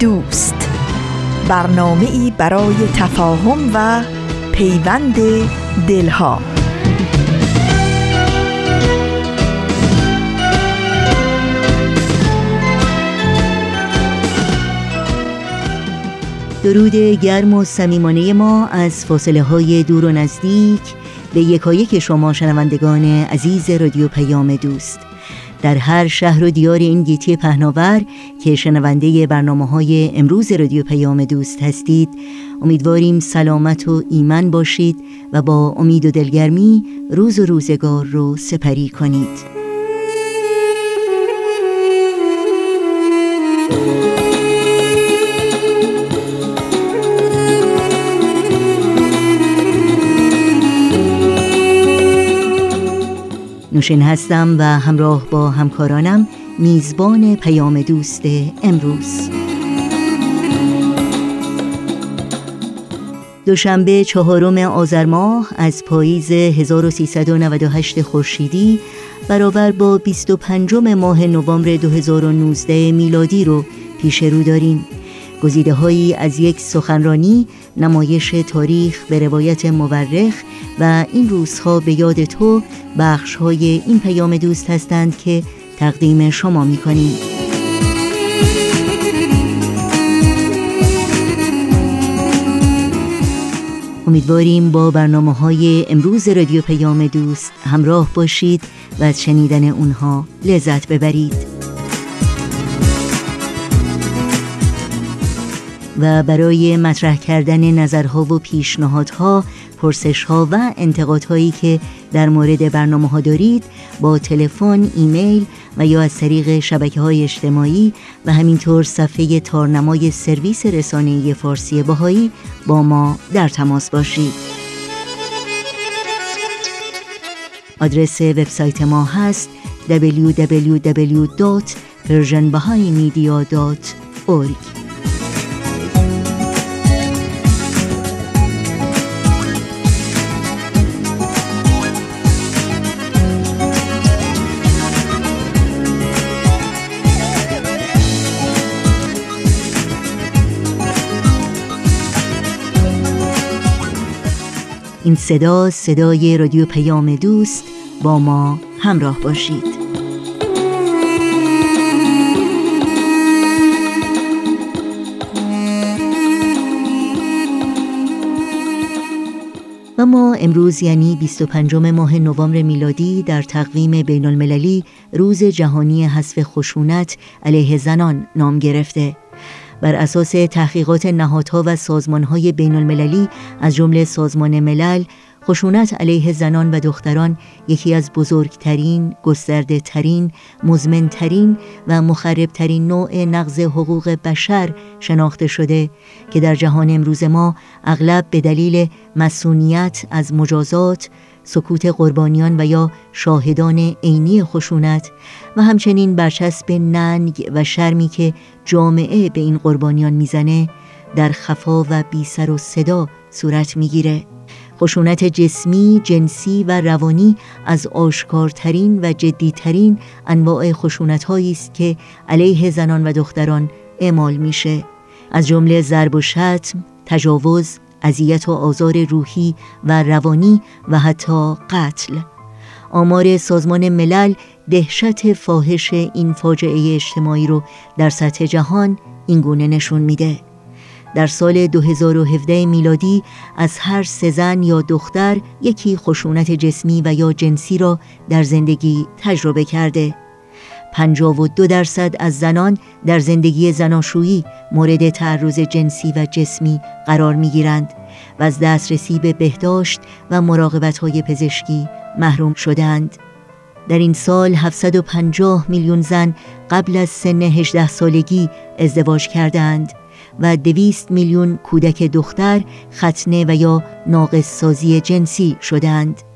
دوست. برنامه ای برای تفاهم و پیوند دلها. درود گرم و صمیمانه ما از فاصله های دور و نزدیک به یکایک شما شنوندگان عزیز رادیو پیام دوست. در هر شهر و دیار این گیتی پهناور که شنونده برنامه های امروز رادیو پیام دوست هستید امیدواریم سلامت و ایمن باشید و با امید و دلگرمی روز و روزگار رو سپری کنید. نوشین هستم و همراه با همکارانم میزبان پیام دوست امروز. دوشنبه چهارم آذر ماه از پاییز 1398 خورشیدی برابر با 25 ماه نوامبر 2019 میلادی رو پیش رو داریم. گزیده هایی از یک سخنرانی نمایش تاریخ به روایت مورخ و این روزها به یاد تو بخش های این پیام دوست هستند که تقدیم شما می کنیم. امیدواریم با برنامه های امروز رادیو پیام دوست همراه باشید و از شنیدن اونها لذت ببرید. و برای مطرح کردن نظرها و پیشنهادها، پرسشها و انتقادهایی که در مورد برنامه ها دارید با تلفن، ایمیل و یا از طریق شبکه های اجتماعی و همینطور صفحه تارنمای سرویس رسانه فارسی باهایی با ما در تماس باشید. آدرس وبسایت ما هست www.persianbahaimedia.org این صدا صدای رادیو پیام دوست با ما همراه باشید. و ما امروز یعنی 25 ماه نوامبر میلادی در تقویم بین المللی روز جهانی حذف خشونت علیه زنان نام گرفته. بر اساس تحقیقات نهادها و سازمانهای بین المللی از جمله سازمان ملل خشونت علیه زنان و دختران یکی از بزرگترین، گسترده ترین، مزمنترین و مخربترین نوع نقض حقوق بشر شناخته شده که در جهان امروز ما اغلب به دلیل مسئولیت از مجازات، سکوت قربانیان و یا شاهدان عینی خشونت و همچنین برچسب ننگ و شرمی که جامعه به این قربانیان می‌زنه در خفا و بی سر و صدا صورت می‌گیره. خشونت جسمی، جنسی و روانی از آشکارترین و جدیترین انواع خشونت است که علیه زنان و دختران اعمال میشه. از جمله ضرب و شتم، تجاوز، اذیت و آزار روحی و روانی و حتی قتل. آمار سازمان ملل دهشت فاحش این فاجعه اجتماعی رو در سطح جهان اینگونه نشون میده. در سال 2017 میلادی از هر سه زن یا دختر یکی خشونت جسمی و یا جنسی را در زندگی تجربه کرده. 52 درصد از زنان در زندگی زناشویی مورد تعرض جنسی و جسمی قرار می گیرند و از دسترسی به بهداشت و مراقبت های پزشکی محروم شدند. در این سال 750 میلیون زن قبل از سن 18 سالگی ازدواج کردند و 200 میلیون کودک دختر ختنه و یا ناقص سازی جنسی شدند.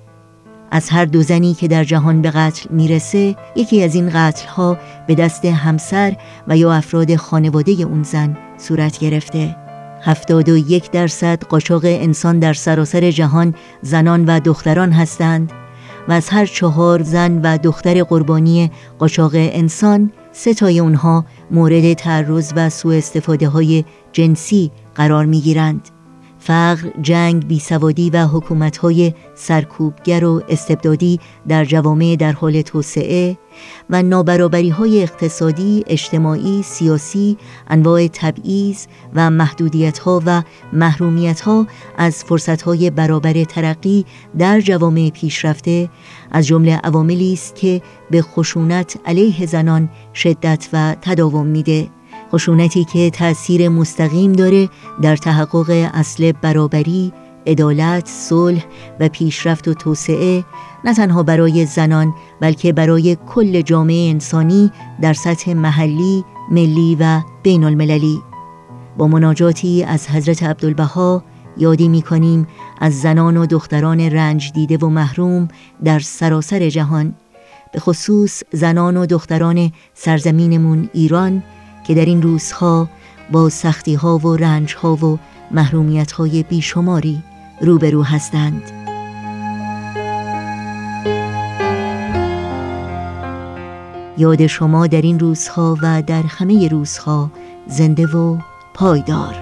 از هر دو زنی که در جهان به قتل می‌رسه یکی از این قتل ها به دست همسر و یا افراد خانواده اون زن صورت گرفته. هفتاد و یک درصد قاچاق انسان در سراسر جهان زنان و دختران هستند و از هر چهار زن و دختر قربانی قاچاق انسان سه تای اونها مورد تعرض و سوء استفاده های جنسی قرار می گیرند. فقر، جنگ، بیسوادی و حکومت‌های سرکوبگر و استبدادی در جوامع در حال توسعه و نابرابری های اقتصادی، اجتماعی، سیاسی، انواع تبعیض و محدودیت ها و محرومیت ها از فرصت های برابر ترقی در جوامع پیشرفته از جمله عواملی است که به خشونت علیه زنان شدت و تداوم میده. خشونتی که تأثیر مستقیم داره در تحقق اصل برابری، عدالت، صلح و پیشرفت و توسعه نه تنها برای زنان بلکه برای کل جامعه انسانی در سطح محلی، ملی و بین المللی با مناجاتی از حضرت عبدالبها یادی می کنیم از زنان و دختران رنج دیده و محروم در سراسر جهان. به خصوص زنان و دختران سرزمینمون ایران که در این روزها با سختی ها و رنج ها و محرومیت های بیشماری روبرو هستند. یاد شما در این روزها و در همه روزها زنده و پایدار.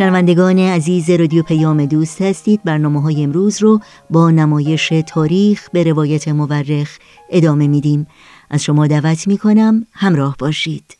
شنوندگان عزیز رادیو پیام دوست هستید. برنامه های امروز رو با نمایش تاریخ به روایت مورخ ادامه میدیم. از شما دعوت می کنم همراه باشید.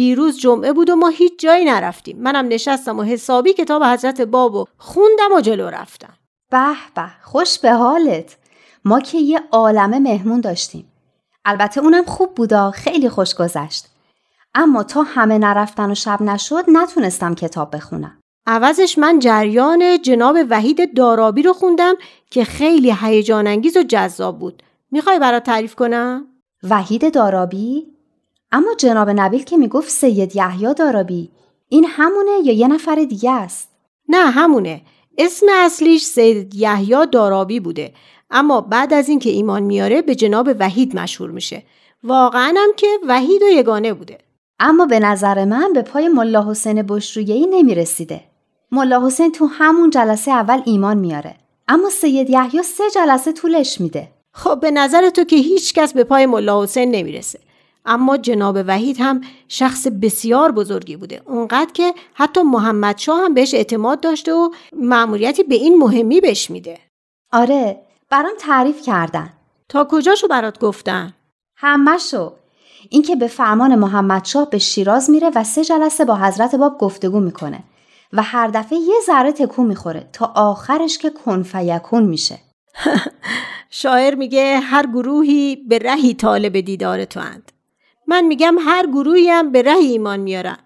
دیروز جمعه بود و ما هیچ جایی نرفتیم. منم نشستم و حسابی کتاب حضرت بابو خوندم و جلو رفتم. به به خوش به حالت. ما که یه عالمه مهمون داشتیم. البته اونم خوب بودا خیلی خوش گذشت. اما تا همه نرفتن و شب نشد نتونستم کتاب بخونم. عوضش من جریان جناب وحید دارابی رو خوندم که خیلی هیجان انگیز و جذاب بود. می‌خوای برات تعریف کنم؟ وحید دارابی؟ اما جناب نبیل که می‌گفت سید یحیی دارابی این همونه یا یه نفر دیگه است؟ نه همونه. اسم اصلیش سید یحیی دارابی بوده. اما بعد از اینکه ایمان میاره به جناب وحید مشهور میشه. واقعا هم که وحید و یگانه بوده. اما به نظر من به پای ملا حسین بشرویهی نمی‌رسیده. ملا حسین تو همون جلسه اول ایمان میاره. اما سید یحیی سه جلسه طولش میده. خب به نظر تو که هیچ کس به پای ملا حسین نمی‌رسه. اما جناب وحید هم شخص بسیار بزرگی بوده. اونقدر که حتی محمد شاه هم بهش اعتماد داشته و معمولیتی به این مهمی بهش میده. آره برام تعریف کردن. تا کجاشو برات گفتن همشو اینکه به فرمان محمد شاه به شیراز میره و سه جلسه با حضرت باب گفتگو می‌کنه و هر دفعه یه ذره تکون می‌خوره تا آخرش که کن فیکون میشه. شاعر میگه هر گروهی به رهی طالب دیدار تو اند من میگم هر گروهی هم به ره ایمان میارن.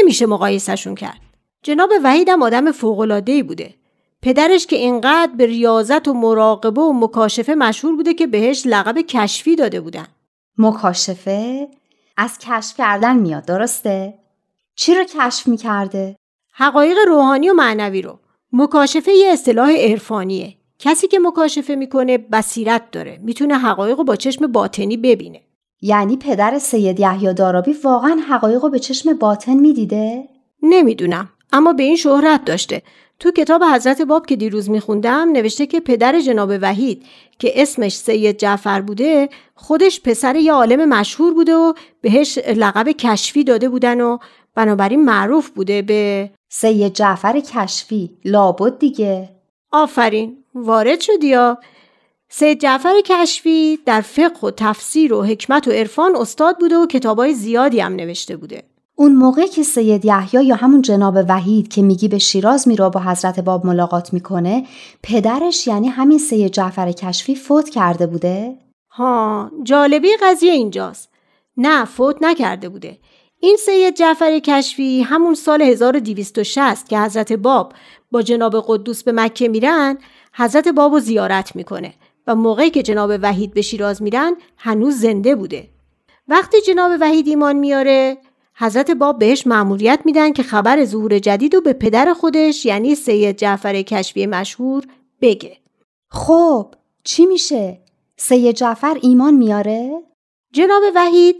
نمیشه مقایسهشون کرد. جناب وحیدم آدم فوقلادهی بوده. پدرش که اینقدر به ریاضت و مراقبه و مکاشفه مشهور بوده که بهش لقب کشفی داده بودن. مکاشفه؟ از کشف کردن میاد درسته؟ چی رو کشف می‌کرده؟ حقایق روحانی و معنوی رو. مکاشفه یه اصطلاح عرفانیه. کسی که مکاشفه می‌کنه بصیرت داره. می‌تونه حقایق رو با چشم باطنی ببینه. یعنی پدر سید یحیی دارابی واقعا حقایق رو به چشم باطن می‌دیده؟ نمی‌دونم اما به این شهرت داشته. تو کتاب حضرت باب که دیروز میخوندم نوشته که پدر جناب وحید که اسمش سید جعفر بوده خودش پسر یه عالم مشهور بوده و بهش لقب کشفی داده بودن و بنابراین معروف بوده به سید جعفر کشفی لابد دیگه. آفرین وارد شدی یا سید جعفر کشفی در فقه و تفسیر و حکمت و عرفان استاد بوده و کتابای زیادی هم نوشته بوده. اون موقع که سید یحیی یا همون جناب وحید که میگی به شیراز میره با حضرت باب ملاقات می‌کنه پدرش یعنی همین سید جعفر کشفی فوت کرده بوده؟ ها جالبی قضیه اینجاست. نه فوت نکرده بوده. این سید جعفر کشفی همون سال 1260 که حضرت باب با جناب قدوس به مکه میرن حضرت باب رو زیارت می‌کنه. و موقعی که جناب وحید به شیراز میرن هنوز زنده بوده وقتی جناب وحید ایمان میاره حضرت باب بهش مأموریت میدن که خبر ظهور جدید رو به پدر خودش یعنی سید جعفر کشفی مشهور بگه خب چی میشه؟ سید جعفر ایمان میاره؟ جناب وحید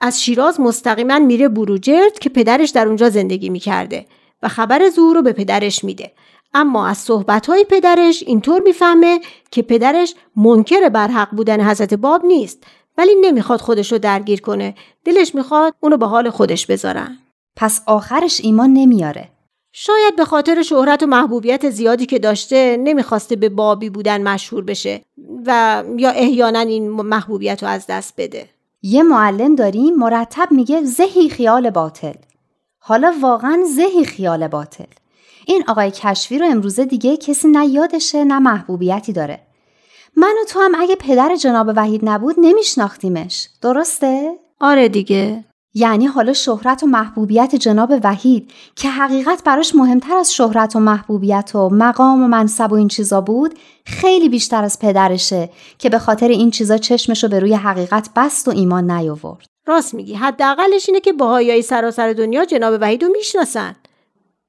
از شیراز مستقیما میره بروجرد که پدرش در اونجا زندگی می‌کرده و خبر ظهور رو به پدرش میده اما از صحبتهای پدرش اینطور می‌فهمه که پدرش منکر بر حق بودن حضرت باب نیست ولی نمی‌خواد خودش رو درگیر کنه. دلش می‌خواد اونو به حال خودش بذارن. پس آخرش ایمان نمیاره. شاید به خاطر شهرت و محبوبیت زیادی که داشته نمی‌خواسته به بابی بودن مشهور بشه و یا احیانا این محبوبیت رو از دست بده. یه معلم داریم مرتب میگه زهی خیال باطل. حالا واقعا زهی خیال باطل. این آقای کشفی رو امروزه دیگه کسی نه یادشه نه محبوبیتی داره. من و تو هم اگه پدر جناب وحید نبود نمیشناختیمش. درسته؟ آره دیگه. یعنی حالا شهرت و محبوبیت جناب وحید که حقیقت براش مهمتر از شهرت و محبوبیت و مقام و منصب و این چیزا بود خیلی بیشتر از پدرشه که به خاطر این چیزا چشمشو به روی حقیقت بست و ایمان نیاورد. راست میگی. حداقلش اینه که باهایای سراسر دنیا جناب وحید رو می‌شناسن.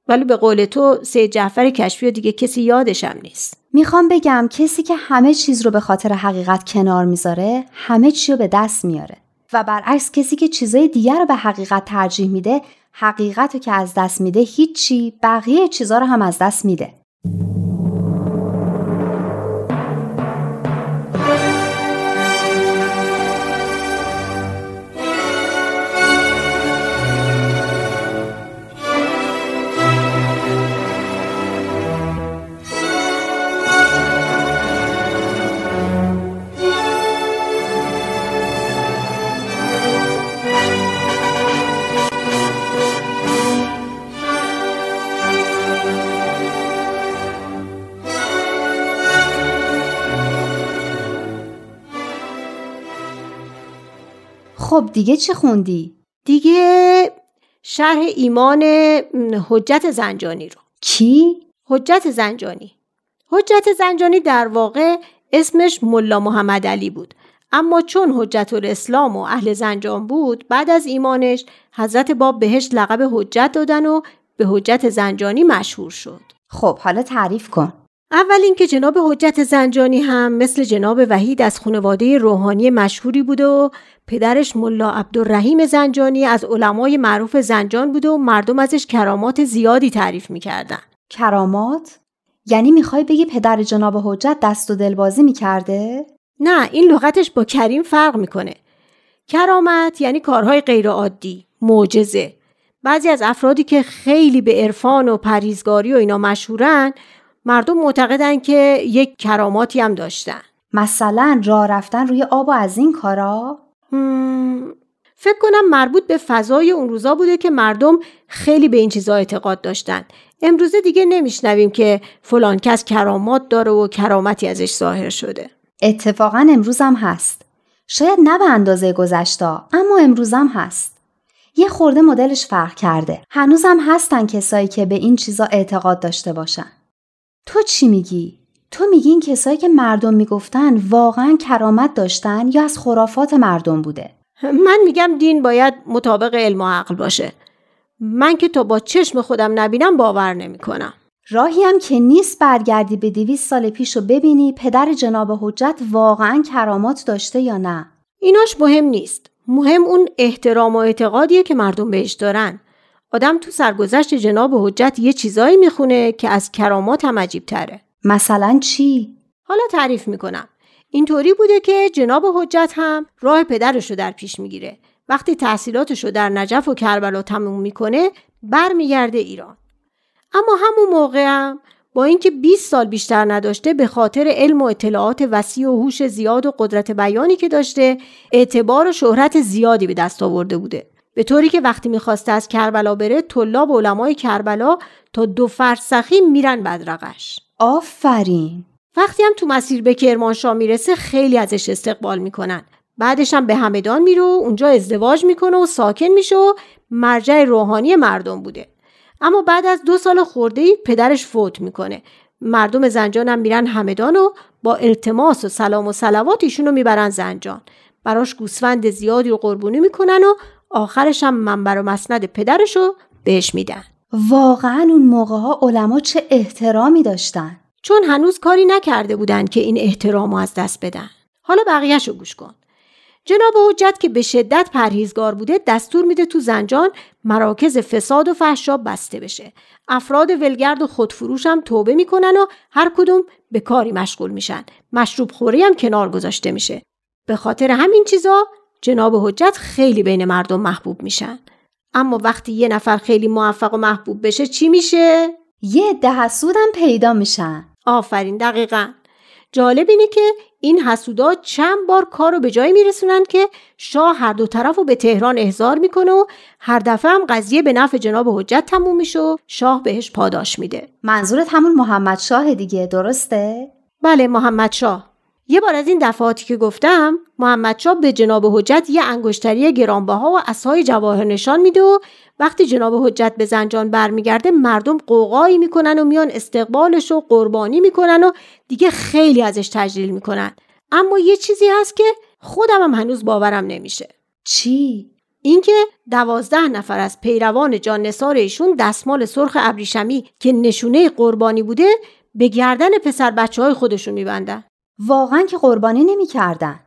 ولی به قول تو سید جعفر کشفی و دیگه کسی یادشم نیست. می‌خوام بگم کسی که همه چیز رو به خاطر حقیقت کنار می‌ذاره همه چی رو به دست میاره. و برعکس کسی که چیزای دیگر رو به حقیقت ترجیح میده حقیقت رو که از دست میده هیچی بقیه چیزا رو هم از دست میده. خب دیگه چی خوندی؟ دیگه شرح ایمان حجت زنجانی رو. کی؟ حجت زنجانی. حجت زنجانی در واقع اسمش ملا محمد علی بود. اما چون حجت الاسلام و اهل زنجان بود بعد از ایمانش حضرت باب بهش لقب حجت دادن و به حجت زنجانی مشهور شد. خب حالا تعریف کن. اول اینکه جناب حجت زنجانی هم مثل جناب وحید از خانواده روحانی مشهوری بود و پدرش ملا عبدالرحیم زنجانی از علمای معروف زنجان بود و مردم ازش کرامات زیادی تعریف می‌کردن کرامات؟ یعنی می‌خوای بگی پدر جناب حجت دست و دلبازی می‌کرده؟ نه این لغتش با کریم فرق می‌کنه کرامت یعنی کارهای غیرعادی معجزه بعضی از افرادی که خیلی به عرفان و پریزگاری و اینا مشهورن مردم معتقدن که یک کراماتی هم داشتن. مثلا راه رفتن روی آب و از این کارا؟ فکر کنم مربوط به فضای اون روزا بوده که مردم خیلی به این چیزا اعتقاد داشتن. امروزه دیگه نمیشنویم که فلان کس کرامات داره و کرامتی ازش ظاهر شده. اتفاقا امروزم هست. شاید نه به اندازه گذشتا اما امروزم هست. یه خورده مدلش فرق کرده. هنوزم هستن کسایی که به این چیزا اعتقاد داشته باشن. تو چی میگی؟ تو میگی این کسایی که مردم می‌گفتن واقعا کرامت داشتن یا از خرافات مردم بوده؟ من میگم دین باید مطابق علم و عقل باشه من که تا با چشم خودم نبینم باور نمی‌کنم. راهی هم که نیست برگردی به دیویس سال پیش و ببینی پدر جناب حجت واقعا کرامات داشته یا نه ایناش مهم نیست مهم اون احترام و اعتقادیه که مردم بهش دارن آدم تو سرگذشت جناب حجت یه چیزایی می‌خونه که از کرامات هم عجیب تره مثلا چی؟ حالا تعریف می‌کنم. اینطوری بوده که جناب حجت هم راه پدرش رو در پیش می‌گیره. وقتی تحصیلاتش رو در نجف و کربلا تموم می‌کنه برمیگرده ایران. اما همون موقع هم با اینکه 20 سال بیشتر نداشته به خاطر علم و اطلاعات وسیع و هوش زیاد و قدرت بیانی که داشته اعتبار و شهرت زیادی به دست آورده بوده. به طوری که وقتی می‌خواسته از کربلا بره طلاب علمای کربلا تا دو فرسخی میرن بدرقش. آفرین. وقتی هم تو مسیر به کرمانشاه می‌رسه خیلی ازش استقبال می‌کنن. بعدش هم به همدان میره و اونجا ازدواج می‌کنه و ساکن میشه و مرجع روحانی مردم بوده. اما بعد از دو سال خورده ای پدرش فوت می‌کنه. مردم زنجان هم میرن همدان و با التماس و سلام و سلوات ایشونو می‌برن زنجان. براش گوسفند زیادی رو قربونی می‌کنن و آخرش هم منبر و مسند پدرشو بهش میدن. واقعا اون موقع ها علما چه احترامی داشتن. چون هنوز کاری نکرده بودن که این احترام از دست بدن. حالا بقیهشو گوش کن. جناب حجت که به شدت پرهیزگار بوده دستور میده تو زنجان مراکز فساد و فحشا بسته بشه. افراد ولگرد و خودفروش هم توبه می‌کنن و هر کدوم به کاری مشغول میشن. مشروب خوری هم کنار گذاشته میشه. به خاطر همین چیزا جناب حجت خیلی بین مردم محبوب میشن. اما وقتی یه نفر خیلی موفق و محبوب بشه چی میشه؟ یه ده حسودم پیدا میشن. آفرین دقیقا. جالب اینه که این حسودا چند بار کار رو به جایی میرسونن که شاه هر دو طرف رو به تهران احضار می‌کنه و هر دفعه هم قضیه به نفع جناب حجت تموم میشه و شاه بهش پاداش میده. منظورت همون محمد شاه دیگه درسته؟ بله محمد شاه. یه بار از این دفعاتی که گفتم محمد شاه به جناب حجت یه انگشتری گرانبها و اسای جواهر نشان میده و وقتی جناب حجت به زنجان برمیگرده مردم قوقایی می‌کنن و میان استقبالش و قربانی می‌کنن و دیگه خیلی ازش تجلیل می‌کنن. اما یه چیزی هست که خودم هم هنوز باورم نمیشه. چی؟ اینکه دوازده نفر از پیروان جان نسار ایشون دستمال سرخ ابریشمی که نشونه قربانی بوده به گردن پسر بچه های خودشون میبندن. واقعا که قربانی نمی‌کردن.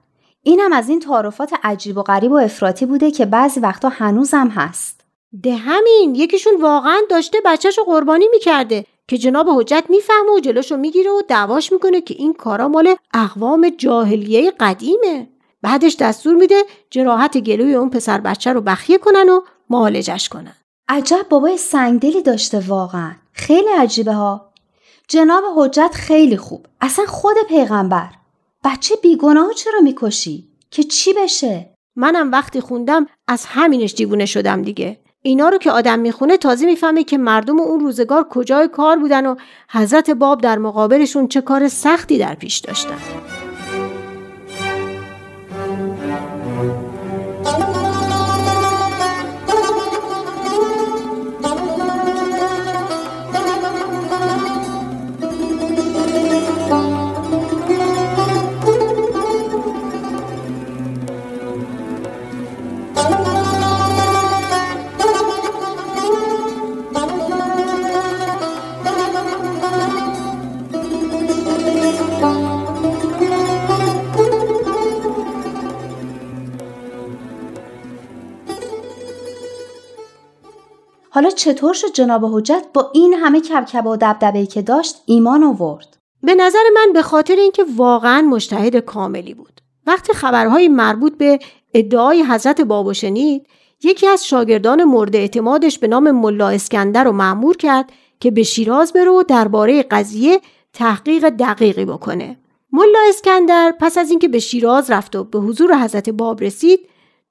اینم از این تعارفات عجیب و غریب و افراطی بوده که بعضی وقتا هنوزم هست. ده همین یکیشون واقعا داشته بچهش رو قربانی می‌کرده که جناب حجت می‌فهمه و جلوشو می‌گیره و دعواش می‌کنه که این کارا مال اقوام جاهلیه قدیمه. بعدش دستور میده جراحت گلوی اون پسر بچه رو بخیه کنن و معالجش کنن. عجب بابای سنگدلی داشته واقعا. خیلی عجیبه ها. جناب حجت خیلی خوب. اصلا خود پیغمبر. بچه بیگناه چرا می‌کشی؟ که چی بشه؟ منم وقتی خوندم از همینش دیوونه شدم دیگه. اینا رو که آدم می‌خونه تازه می‌فهمه که مردم اون روزگار کجای کار بودن و حضرت باب در مقابلشون چه کار سختی در پیش داشتن. حالا چطور شد جناب حجت با این همه کبکب و دبدبه‌ای که داشت ایمان آورد؟ به نظر من به خاطر اینکه واقعا مجتهد کاملی بود. وقتی خبرهای مربوط به ادعای حضرت بابا شنید یکی از شاگردان مورد اعتمادش به نام ملا اسکندر رو معمور کرد که به شیراز بره و درباره قضیه تحقیق دقیقی بکنه. ملا اسکندر پس از اینکه به شیراز رفت و به حضور حضرت باب رسید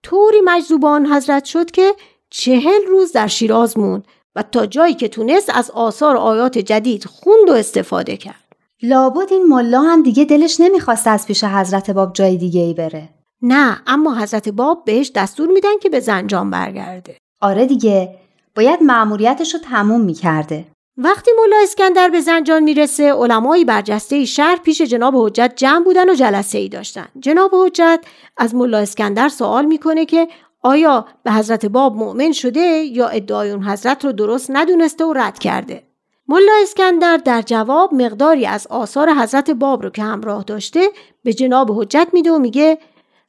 طوری مجذوبان حضرت شد که چهل روز در شیراز موند و تا جایی که تونست از آثار آیات جدید خوند و استفاده کرد. لابد این ملا هم دیگه دلش نمی‌خواست از پیش حضرت باب جای دیگه ای بره. نه اما حضرت باب بهش دستور میدن که به زنجان برگرده. آره دیگه باید مأموریتش رو تموم می‌کرده. وقتی ملا اسکندر به زنجان می‌رسه علمای برجسته شهر پیش جناب حجت جمع بودن و جلسه ای داشتن. جناب حجت از ملا اسکندر سوال می‌کنه که آیا به حضرت باب مؤمن شده یا ادعای اون حضرت رو درست ندونسته و رد کرده؟ ملا اسکندر در جواب مقداری از آثار حضرت باب رو که همراه داشته به جناب حجت میده و میگه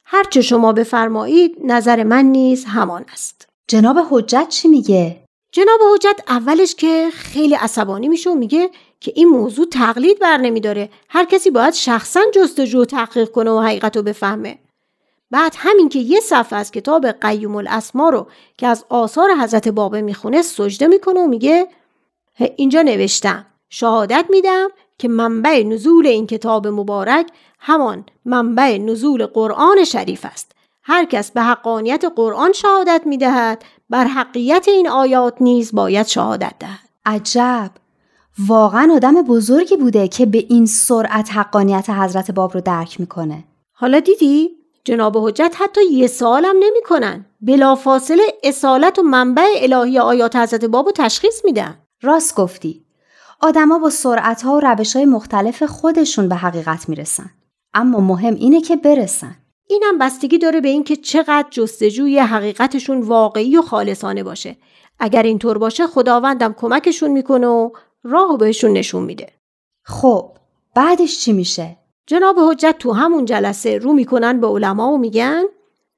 هرچه شما بفرمایید نظر من نیز همان است. جناب حجت چی میگه؟ جناب حجت اولش که خیلی عصبانی میشه و میگه که این موضوع تقلید بر نمیداره. هر کسی باید شخصا جستجو و تحقیق کنه و حقیقت رو بفهمه. بعد همین که یه صفحه از کتاب قیوم الاسما رو که از آثار حضرت بابه می‌خونه سجده می‌کنه و میگه اینجا نوشتم شهادت میدم که منبع نزول این کتاب مبارک همان منبع نزول قرآن شریف است. هر کس به حقانیت قرآن شهادت می‌دهد بر حقیقت این آیات نیز باید شهادت دهد. عجب. واقعا آدم بزرگی بوده که به این سرعت حقانیت حضرت باب رو درک می‌کنه. حالا دیدی؟ جناب حجت حتی یه سوال هم نمی‌کنن. بلافاصله اصالت و منبع الهی آیات حضرت باب رو تشخیص میدن. راست گفتی. آدما با سرعت ها و روش های مختلف خودشون به حقیقت می‌رسن. اما مهم اینه که برسن. اینم بستگی داره به اینکه چقدر جستجوی حقیقتشون واقعی و خالصانه باشه. اگر اینطور باشه خداوندم کمکشون می‌کنه و راه بهشون نشون میده. خب بعدش چی میشه؟ جناب حجت تو همون جلسه رو می‌کنن به علما و میگن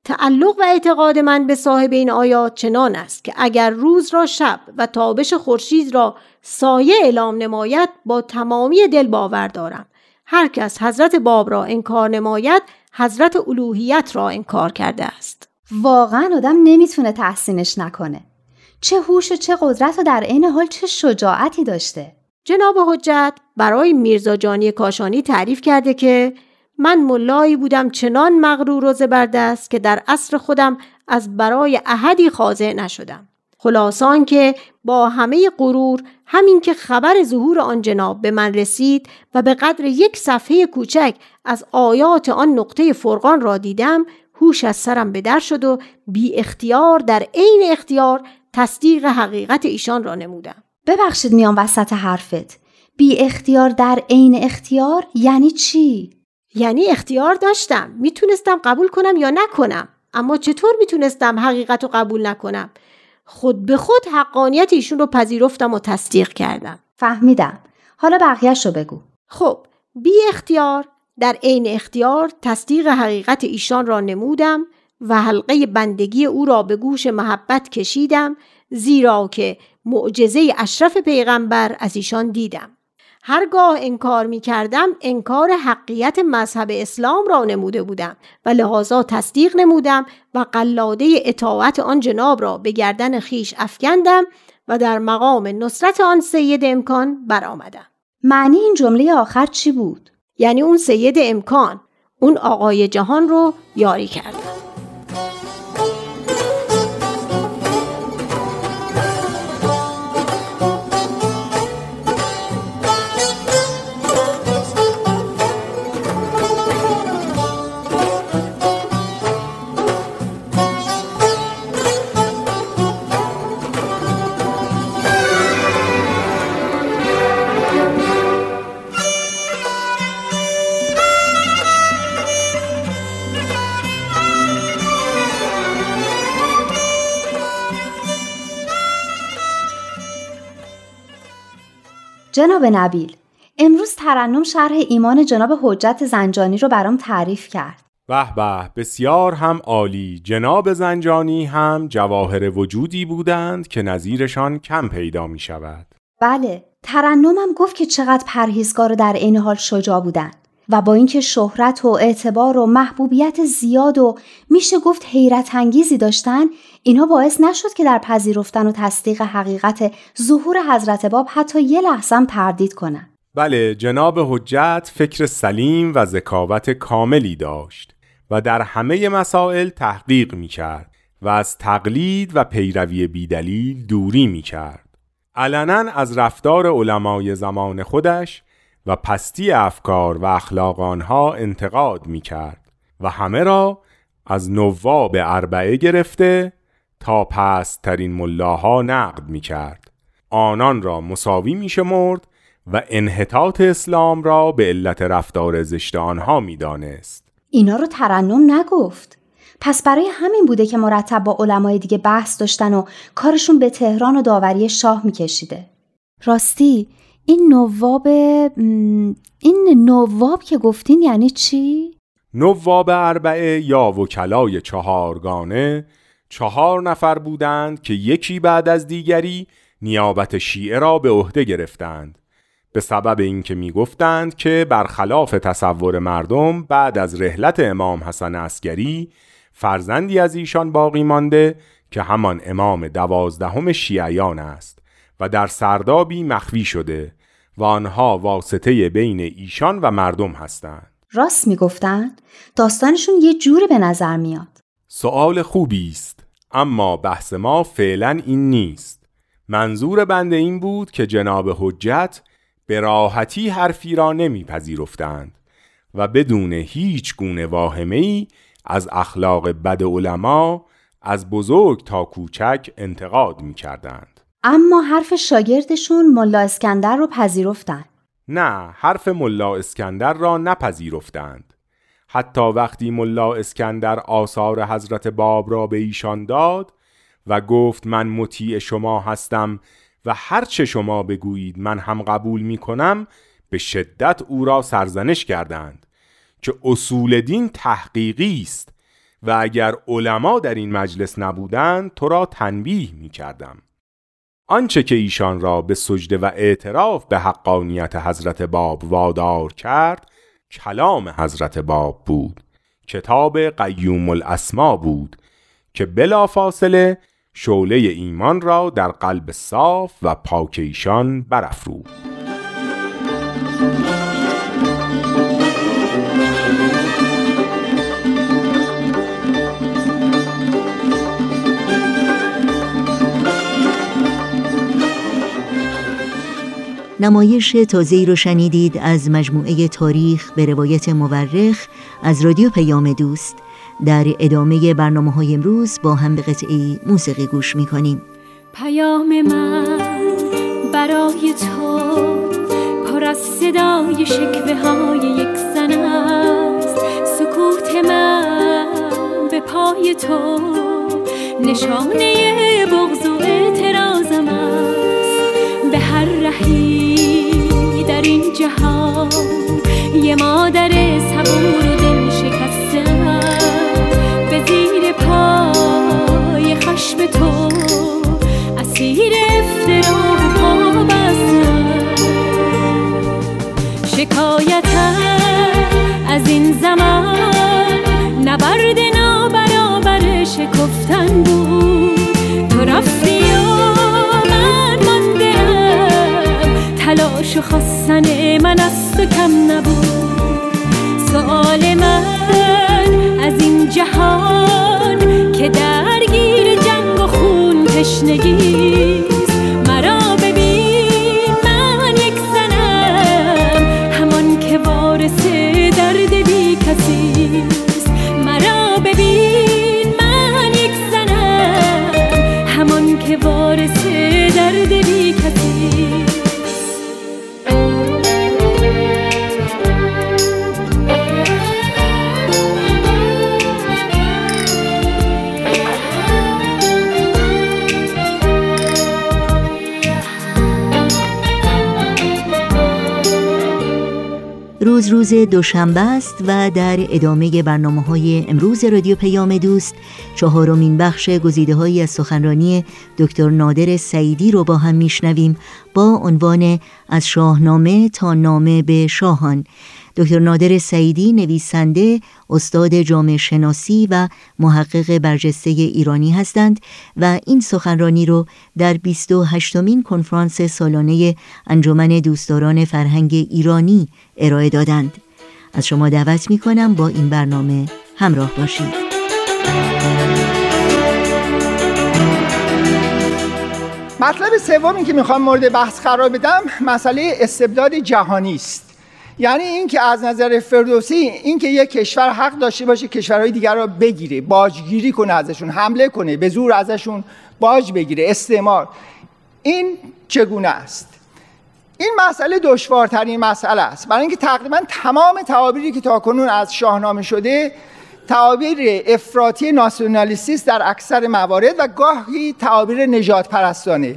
تعلق و اعتقاد من به صاحب این آیات چنان است که اگر روز را شب و تابش خورشید را سایه اعلام نماید با تمامی دل باور دارم. هر کس حضرت باب را انکار نماید حضرت الوهیت را انکار کرده است. واقعا آدم نمی‌تونه تحسینش نکنه. چه هوش و چه قدرت و در عین حال چه شجاعتی داشته. جناب حجت برای میرزا جانی کاشانی تعریف کرده که من ملایی بودم چنان مغرور و زبردست که در عصر خودم از برای احدی خاضع نشدم. خلاصان که با همه غرور همین که خبر ظهور آن جناب به من رسید و به قدر یک صفحه کوچک از آیات آن نقطه فرقان را دیدم هوش از سرم به در شد و بی اختیار در عین اختیار تصدیق حقیقت ایشان را نمودم. ببخشید میان وسط حرفت. بی اختیار در عین اختیار یعنی چی؟ یعنی اختیار داشتم. می‌تونستم قبول کنم یا نکنم. اما چطور می‌تونستم حقیقت رو قبول نکنم؟ خود به خود حقانیت ایشون رو پذیرفتم و تصدیق کردم. فهمیدم. حالا بقیهش رو بگو. خب بی اختیار در عین اختیار تصدیق حقیقت ایشان را نمودم و حلقه بندگی او را به گوش محبت کشیدم زیرا که معجزه اشرف پیغمبر از ایشان دیدم. هرگاه انکار می کردم انکار حقیقت مذهب اسلام را نموده بودم و لحاظا تصدیق نمودم و قلاده اطاعت آن جناب را به گردن خیش افکندم و در مقام نصرت آن سید امکان برآمدم. معنی این جمله آخر چی بود؟ یعنی اون سید امکان اون آقای جهان رو یاری کردم. جناب نبیل امروز ترنم شرح ایمان جناب حجت زنجانی رو برام تعریف کرد. به به بسیار هم عالی. جناب زنجانی هم جواهر وجودی بودند که نظیرشان کم پیدا می شود. بله ترنمم گفت که چقدر پرهیزگار و در این حال شجاع بودن و با اینکه شهرت و اعتبار و محبوبیت زیاد و میشه گفت حیرت انگیزی داشتن اینا باعث نشد که در پذیرفتن و تصدیق حقیقت ظهور حضرت باب حتی یه لحظه هم تردید کنن بله جناب حجت فکر سلیم و ذکاوت کاملی داشت و در همه مسائل تحقیق می کرد و از تقلید و پیروی بیدلیل دوری می کرد. علنا از رفتار علمای زمان خودش و پستی افکار و اخلاق آنها انتقاد می کرد و همه را از نواب اربعه گرفته تا پسترین ملاها نقد می کرد. آنان را مساوی می شمرد و انحطاط اسلام را به علت رفتار زشت آنها می دانست. اینا رو ترنم نگفت پس برای همین بوده که مرتب با علمای دیگه بحث داشتن و کارشون به تهران و داوری شاه میکشیده راستی این نواب این نواب که گفتین یعنی چی؟ نواب اربعه یا وکلای چهارگانه چهار نفر بودند که یکی بعد از دیگری نیابت شیعه را به عهده گرفتند. به سبب اینکه می‌گفتند که برخلاف تصور مردم بعد از رحلت امام حسن عسکری فرزندی از ایشان باقی مانده که همان امام دوازدهم شیعیان است و در سردابی مخفی شده و آنها واسطه بین ایشان و مردم هستند. راست می‌گفتند؟ داستانشون یه جوری به نظر میاد. سوال خوبی است. اما بحث ما فعلا این نیست منظور بنده این بود که جناب حجت به راحتی حرفی را نمیپذیرفتند و بدون هیچ گونه واهمه ای از اخلاق بد علما از بزرگ تا کوچک انتقاد می کردند. اما حرف شاگردشون ملا اسکندر رو پذیرفتند. نه حرف ملا اسکندر را نپذیرفتند. حتی وقتی ملا اسکندر آثار حضرت باب را به ایشان داد و گفت من مطیع شما هستم و هر چه شما بگویید من هم قبول می کنم به شدت او را سرزنش کردند که اصول دین تحقیقی است و اگر علما در این مجلس نبودند تو را تنبیه می کردم. آنچه که ایشان را به سجده و اعتراف به حقانیت حضرت باب وادار کرد کلام حضرت باب بود کتاب قیوم الاسما بود که بلا فاصله شعله ایمان را در قلب صاف و پاک ایشان برافروخت. نمایش تازه‌ای رو شنیدید از مجموعه تاریخ به روایت مورخ از رادیو پیام دوست. در ادامه برنامه های امروز با هم به قطعی موسیقی گوش می‌کنیم. پیام من برای تو پر از صدای شکوه های یک زن است. سکوت من به پای تو نشانه بغض و اعتراضم است. به هر این جهان. یه مادر صبور و دل شکسته پای خشم تو. اسیر افترا پا شکایتم از این زمان نبرد نابرابر شکفتن بود. تلاش و خواستن من از تو کم نبود. سوال من از این جهان که درگیر جنگ و خون تشنگی روز روز دوشنبه است و در ادامه برنامه های امروز رادیو پیام دوست چهارمین بخش گزیده هایی از سخنرانی دکتر نادر سعیدی رو با هم میشنویم با عنوان از شاهنامه تا نامه به شاهان. دکتر نادر سعیدی نویسنده استاد جامعه شناسی و محقق برجسته ایرانی هستند و این سخنرانی رو در 28مین کنفرانس سالانه انجمن دوستداران فرهنگ ایرانی ارائه دادند. از شما دعوت می کنم با این برنامه همراه باشید. مطلب سومی که می‌خوام مورد بحث قرار بدم مسئله استبداد جهانی است. یعنی اینکه از نظر فردوسی اینکه یک کشور حق داشته باشه کشورهای دیگر را بگیره باجگیری کنه ازشون حمله کنه به زور ازشون باج بگیره استعمار. این چگونه است؟ این مسئله دشوارترین مسئله است. برای اینکه تقریبا تمام تعابیری که تاکنون از شاهنامه شده تعابیر افراطی ناسیونالیستی در اکثر موارد و گاهی تعابیر نجات پرستانه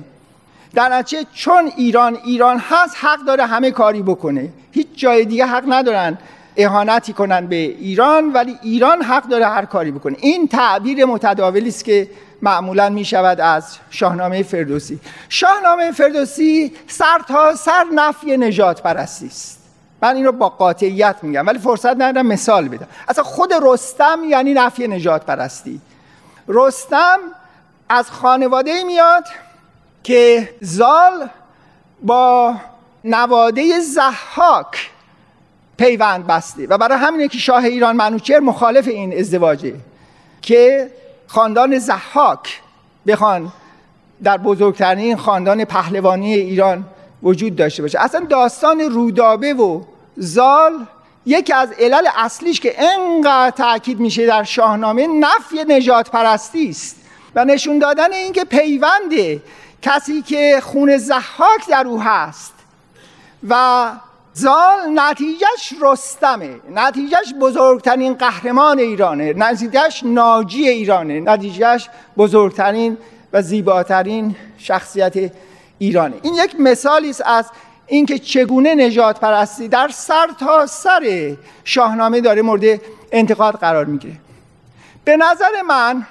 در نتیجه چون ایران ایران هست حق داره همه کاری بکنه. هیچ جای دیگه حق ندارن اهانتی کنن به ایران ولی ایران حق داره هر کاری بکنه. این تعبیر متداولی است که معمولا می شود از شاهنامه فردوسی. شاهنامه فردوسی سر تا سر نفی نجات پرستی است. من این رو با قاطعیت میگم ولی فرصت ندارم مثال بدم. اصلا خود رستم یعنی نفی نجات پرستی. رستم از خانواده میاد که زال با نواده زحاک پیوند بسته و برای همینه که شاه ایران منوچهر مخالف این ازدواجه که خاندان زحاک بخوان در بزرگترین خاندان پهلوانی ایران وجود داشته باشه. اصلا داستان رودابه و زال یکی از علل اصلیش که انقدر تاکید میشه در شاهنامه نفی نجات پرستی است و نشون دادن اینکه پیوند کسی که خون زحاک در او هست و زال نتیجهش رستمه نتیجهش بزرگترین قهرمان ایرانه نتیجهش ناجی ایرانه نتیجهش بزرگترین و زیباترین شخصیت ایرانه. این یک مثالی است از اینکه چگونه نجات پرستی در سر تا سر شاهنامه داره مورد انتقاد قرار می‌گیره. به نظر من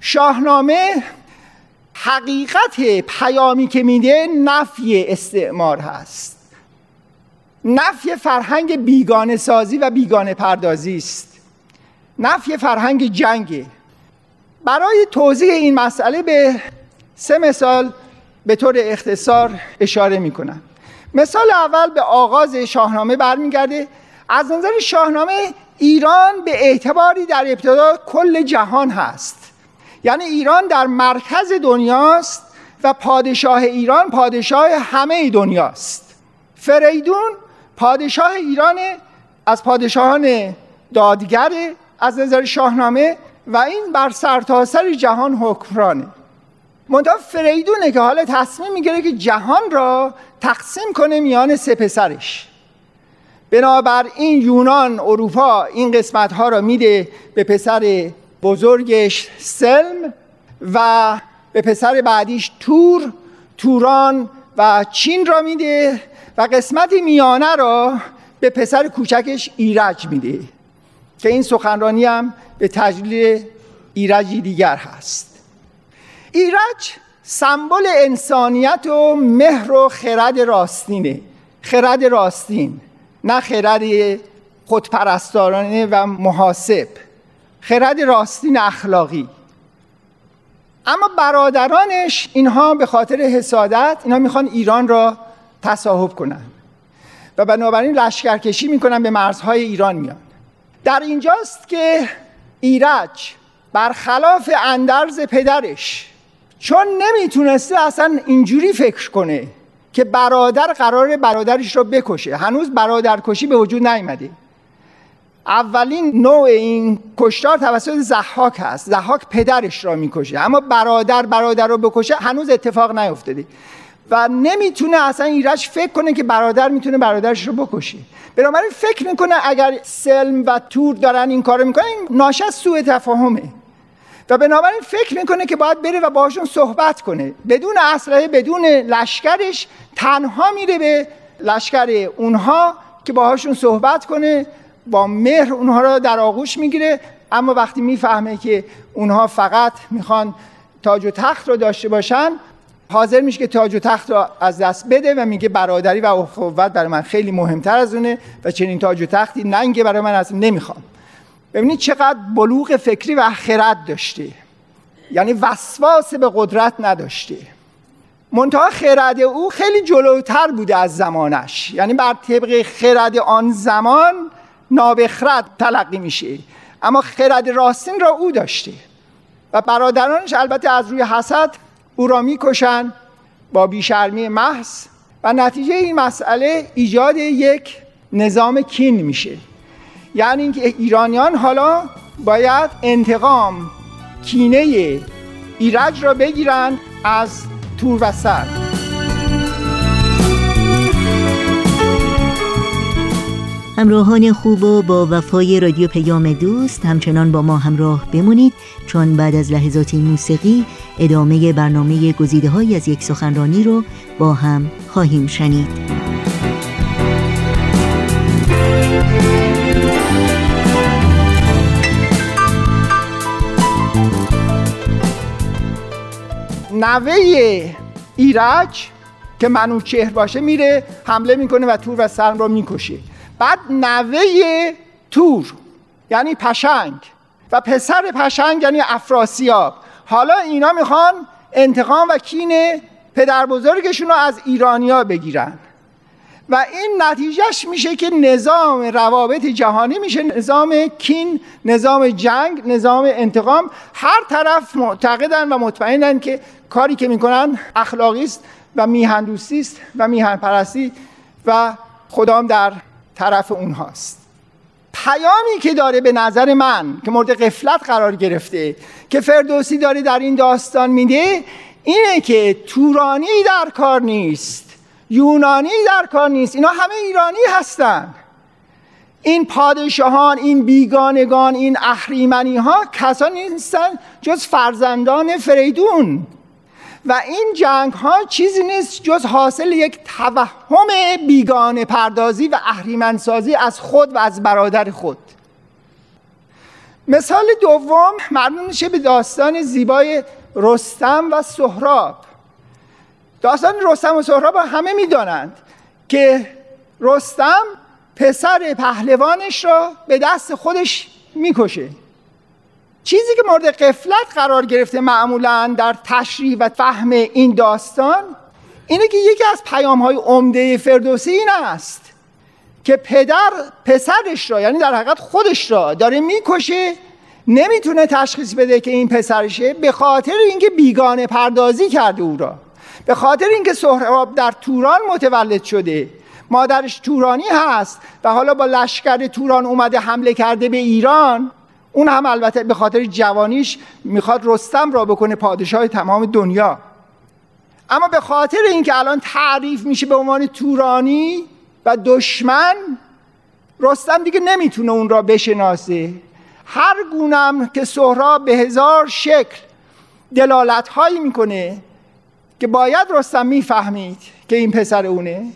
شاهنامه حقیقت پیامی که میده نفی استعمار هست. نفی فرهنگ بیگانه سازی و بیگانه پردازی است. نفی فرهنگ جنگه برای توضیح این مسئله به سه مثال به طور اختصار اشاره می‌کنم. مثال اول به آغاز شاهنامه برمیگرده. از نظر شاهنامه ایران به اعتباری در ابتدا کل جهان هست. یعنی ایران در مرکز دنیاست و پادشاه ایران پادشاه همه دنیاست. فریدون پادشاه ایران از پادشاهان دادگر از نظر شاهنامه و این بر سرتاسر سر جهان حکمرانه. منتها فریدونه که حالا تصمیم می‌گیره که جهان را تقسیم کنه میان سه پسرش. بنابر این یونان اروپا این قسمت ها را میده به پسر بزرگش سلم و به پسر بعدیش تور توران و چین را میده و قسمت میانه را به پسر کوچکش ایرج میده که این سخنرانی هم به تجلیل ایرجی دیگر هست. ایرج سمبل انسانیت و مهر و خرد راستینه. خرد راستین نه خرد خودپرستارانه و محاسب. خرد راستین اخلاقی. اما برادرانش اینها به خاطر حسادت اینها می‌خوان ایران را تصاحب کنن. و بنابراین لشکرکشی می‌کنن به مرزهای ایران میان. در اینجاست که ایرج برخلاف اندرز پدرش چون نمی‌تونسته اصلا اینجوری فکر کنه که برادر قرار برادرش را بکشه. هنوز برادرکشی به وجود نیامده. اولین نوع این کشتار توسط زحاک هست. زحاک پدرش را می‌کشه. اما برادر برادر رو بکشه هنوز اتفاق نیفتاده و نمی‌تونه اصلا ایرج فکر کنه که برادر می‌تونه برادرش رو بکشه. بنابراین فکر می‌کنه اگر سلم و تور دارن این کارو می‌کنن ناشی از سوء تفاهمه. و بنابراین فکر می‌کنه که باید بره و باهاشون صحبت کنه. بدون اسلحه بدون لشکرش تنها میره به لشکر اونها که باهاشون صحبت کنه با مهر اونها رو در آغوش می‌گیره اما وقتی می‌فهمه که اونها فقط می‌خوان تاج و تخت رو داشته باشن حاضر میشه که تاج و تخت رو از دست بده و میگه برادری و اخوت برای من خیلی مهمتر از اونه و چنین تاج و تختی ننگه برای من از نمی‌خوام. ببینید چقدر بلوغ فکری و خرد داشته یعنی وسواس به قدرت نداشته منتها خرد او خیلی جلوتر بوده از زمانش. یعنی بر طبق خرد آن زمان نابخرد تلقی میشه اما خرد راستین را او داشته و برادرانش البته از روی حسد او را می‌کشن با بیشرمی محض. و نتیجه این مسئله ایجاد یک نظام کین میشه. یعنی اینکه ایرانیان حالا باید انتقام کینه ایرج را بگیرن از تور و سر. همراهان خوب و با وفای رادیو پیام دوست همچنان با ما همراه بمونید. چون بعد از لحظاتی موسیقی ادامه برنامه گزیده های از یک سخنرانی رو با هم خواهیم شنید. نوه ایرج که منوچهر باشه میره حمله می‌کنه و تور و سرم رو می‌کشه. بعد نوه تور یعنی پشنگ. و پسر پشنگ یعنی افراسیاب. حالا اینا می‌خوان انتقام و کین پدر بزرگشون رو از ایرانیا بگیرن. و این نتیجهش میشه که نظام روابط جهانی میشه نظام کین نظام جنگ نظام انتقام. هر طرف معتقدن و مطمئنن که کاری که می‌کنن اخلاقی است و میهندوستی است و میهن پرستی و خدام در طرف اونهاست. پیامی که داره به نظر من که مورد قفلت قرار گرفته که فردوسی داره در این داستان میده اینه که تورانی در کار نیست یونانی در کار نیست اینا همه ایرانی هستن. این پادشاهان این بیگانگان این اهریمنی ها کسانی نیستن جز فرزندان فریدون. و این جنگ ها چیزی نیست جز حاصل یک توهم بیگانه پردازی و اهریمنسازی از خود و از برادر خود. مثال دوم مرمون میشه به داستان زیبای رستم و سهراب. داستان رستم و سهراب همه می‌دانند که رستم پسر پهلوانش را به دست خودش می‌کشه. چیزی که مورد قفلت قرار گرفته معمولا در تشریح و فهم این داستان اینه که یکی از پیام های عمده فردوسی این است که پدر پسرش را یعنی در حقیقت خودش را داره می‌کشه نمی‌تونه تشخیص بده که این پسرشه به خاطر اینکه بیگانه پردازی کرده او را. به خاطر اینکه سهراب در توران متولد شده. مادرش تورانی هست و حالا با لشکر توران اومده حمله کرده به ایران. اون هم البته به خاطر جوانیش می‌خواد رستم را بکنه پادشاه تمام دنیا. اما به خاطر اینکه الان تعریف میشه به عنوان تورانی و دشمن رستم دیگه نمی‌تونه اون را بشناسه. هر گونم که سهراب به هزار شکل دلالت هایی می‌کنه که باید رستم می‌فهمید که این پسر اونه.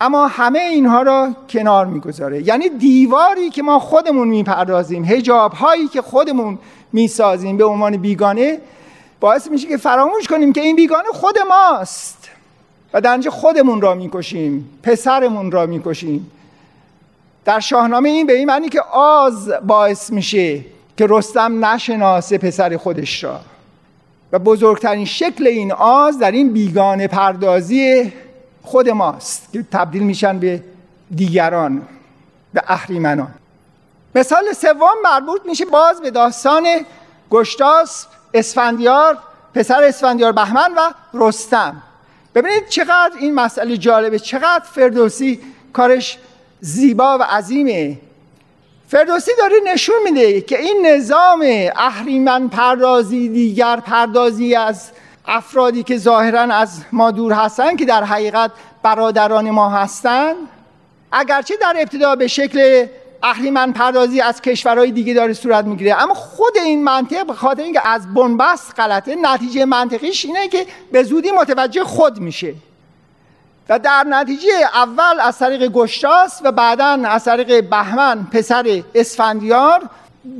اما همه اینها را کنار می‌گذاره. یعنی دیواری که ما خودمون می‌پردازیم هجاب هایی که خودمون می‌سازیم به عنوان بیگانه باعث میشه که فراموش کنیم که این بیگانه خود ماست و در خودمون را می‌کشیم پسرمون را می‌کشیم. در شاهنامه این به این معنی که آز باعث میشه که رستم نشناسه پسر خودش را. و بزرگترین شکل این آز در این بیگانه پردازی خود ماست که تبدیل میشن به دیگران به اهریمنان. مثال سوم مربوط میشه باز به داستان گشتاس اسفندیار پسر اسفندیار بهمن و رستم. ببینید چقدر این مسئله جالبه چقدر فردوسی کارش زیبا و عظیمه. فردوسی داره نشون میده که این نظام اهریمن پردازی دیگر پردازی از افرادی که ظاهرا از ما دور هستن که در حقیقت برادران ما هستند اگرچه در ابتدا به شکل اهریمن پردازی از کشورهای دیگه داره صورت می‌گیره اما خود این منطق به خاطر اینکه از بنبست غلطه نتیجه منطقیش اینه که به زودی متوجه خود میشه. و در نتیجه اول از طریق گشتاس و بعدا از طریق بهمن پسر اسفندیار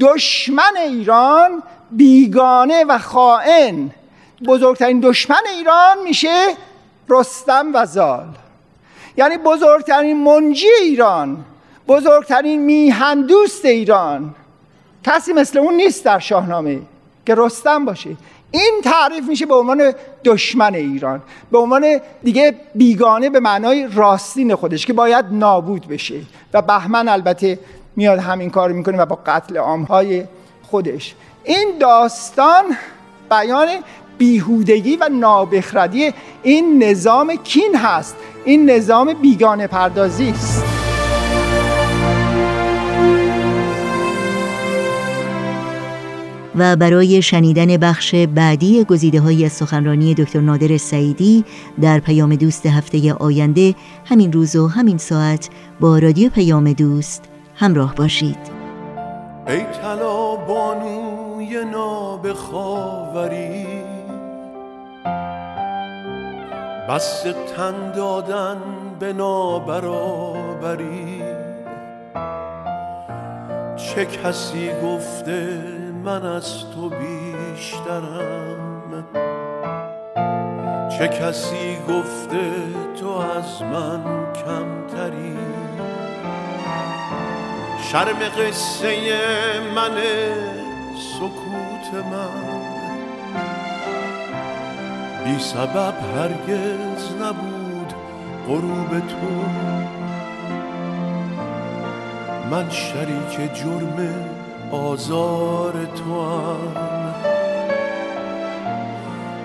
دشمن ایران بیگانه و خائن بزرگترین دشمن ایران میشه رستم و زال. یعنی بزرگترین منجی ایران بزرگترین میهندوست ایران. کسی مثل اون نیست در شاهنامه که رستم باشه. این تعریف میشه به عنوان دشمن ایران. به عنوان دیگه بیگانه به معنای راستین خودش که باید نابود بشه. و بهمن البته میاد همین کار می‌کنه و با قتل عامهای خودش. این داستان بیان بیهودگی و نابخردی این نظام کین هست. این نظام بیگانه پردازی است. و برای شنیدن بخش بعدی گزیده های از سخنرانی دکتر نادر سعیدی در پیام دوست هفته آینده همین روز و همین ساعت با رادیو پیام دوست همراه باشید. ای طلا بانوی نابخاوری بس تن دادن به نابرابری. چه کسی گفته من از تو بیشترم؟ چه کسی گفته تو از من کمتری؟ شرم قصه من سکوت من. بی سبب هرگز نبود غروب تو. من شریک جرم آزار تو هم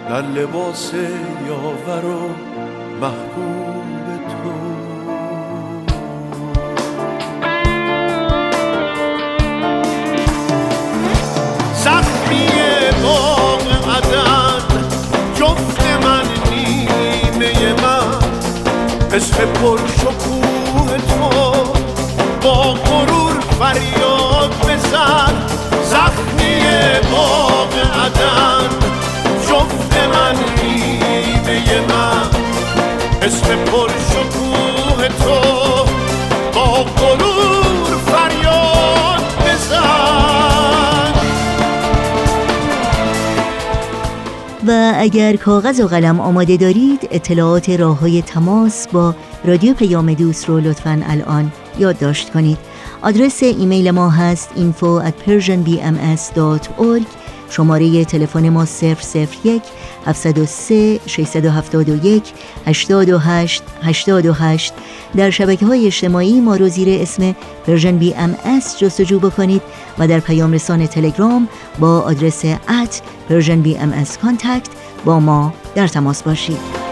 در لباس یاور و محبوب عشق پر شکوه تو. با غرور فریاد بزن. زخمی باغ عدن. جفت من نیمه من. عشق پر شکوه اگر کاغذ و قلم آماده دارید اطلاعات راه های تماس با رادیو پیام دوست رو لطفا الان یادداشت کنید. آدرس ایمیل ما هست info شماره تلفن ما 001 703 671 828 828 در شبکه های اجتماعی ما رو زیر اسم Persian BM جستجو بکنید و در پیام رسان تلگرام با آدرس at Persian BM contact با ما در تماس باشید.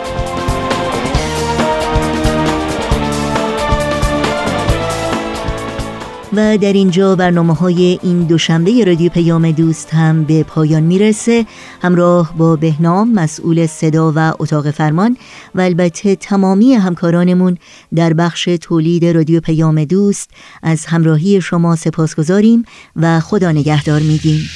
و در اینجا برنامه های این دوشنبه رادیو پیام دوست هم به پایان می‌رسه. همراه با بهنام مسئول صدا و اتاق فرمان و البته تمامی همکارانمون در بخش تولید رادیو پیام دوست از همراهی شما سپاس گذاریم و خدا نگهدار میگیم.